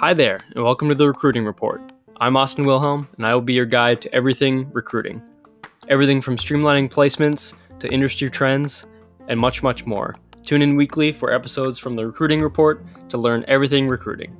Hi there, and welcome to the Recruiting Report. I'm Austin Wilhelm, and I will be your guide to everything recruiting. Everything from streamlining placements to industry trends and much, much more. Tune in weekly for episodes from the Recruiting Report to learn everything recruiting.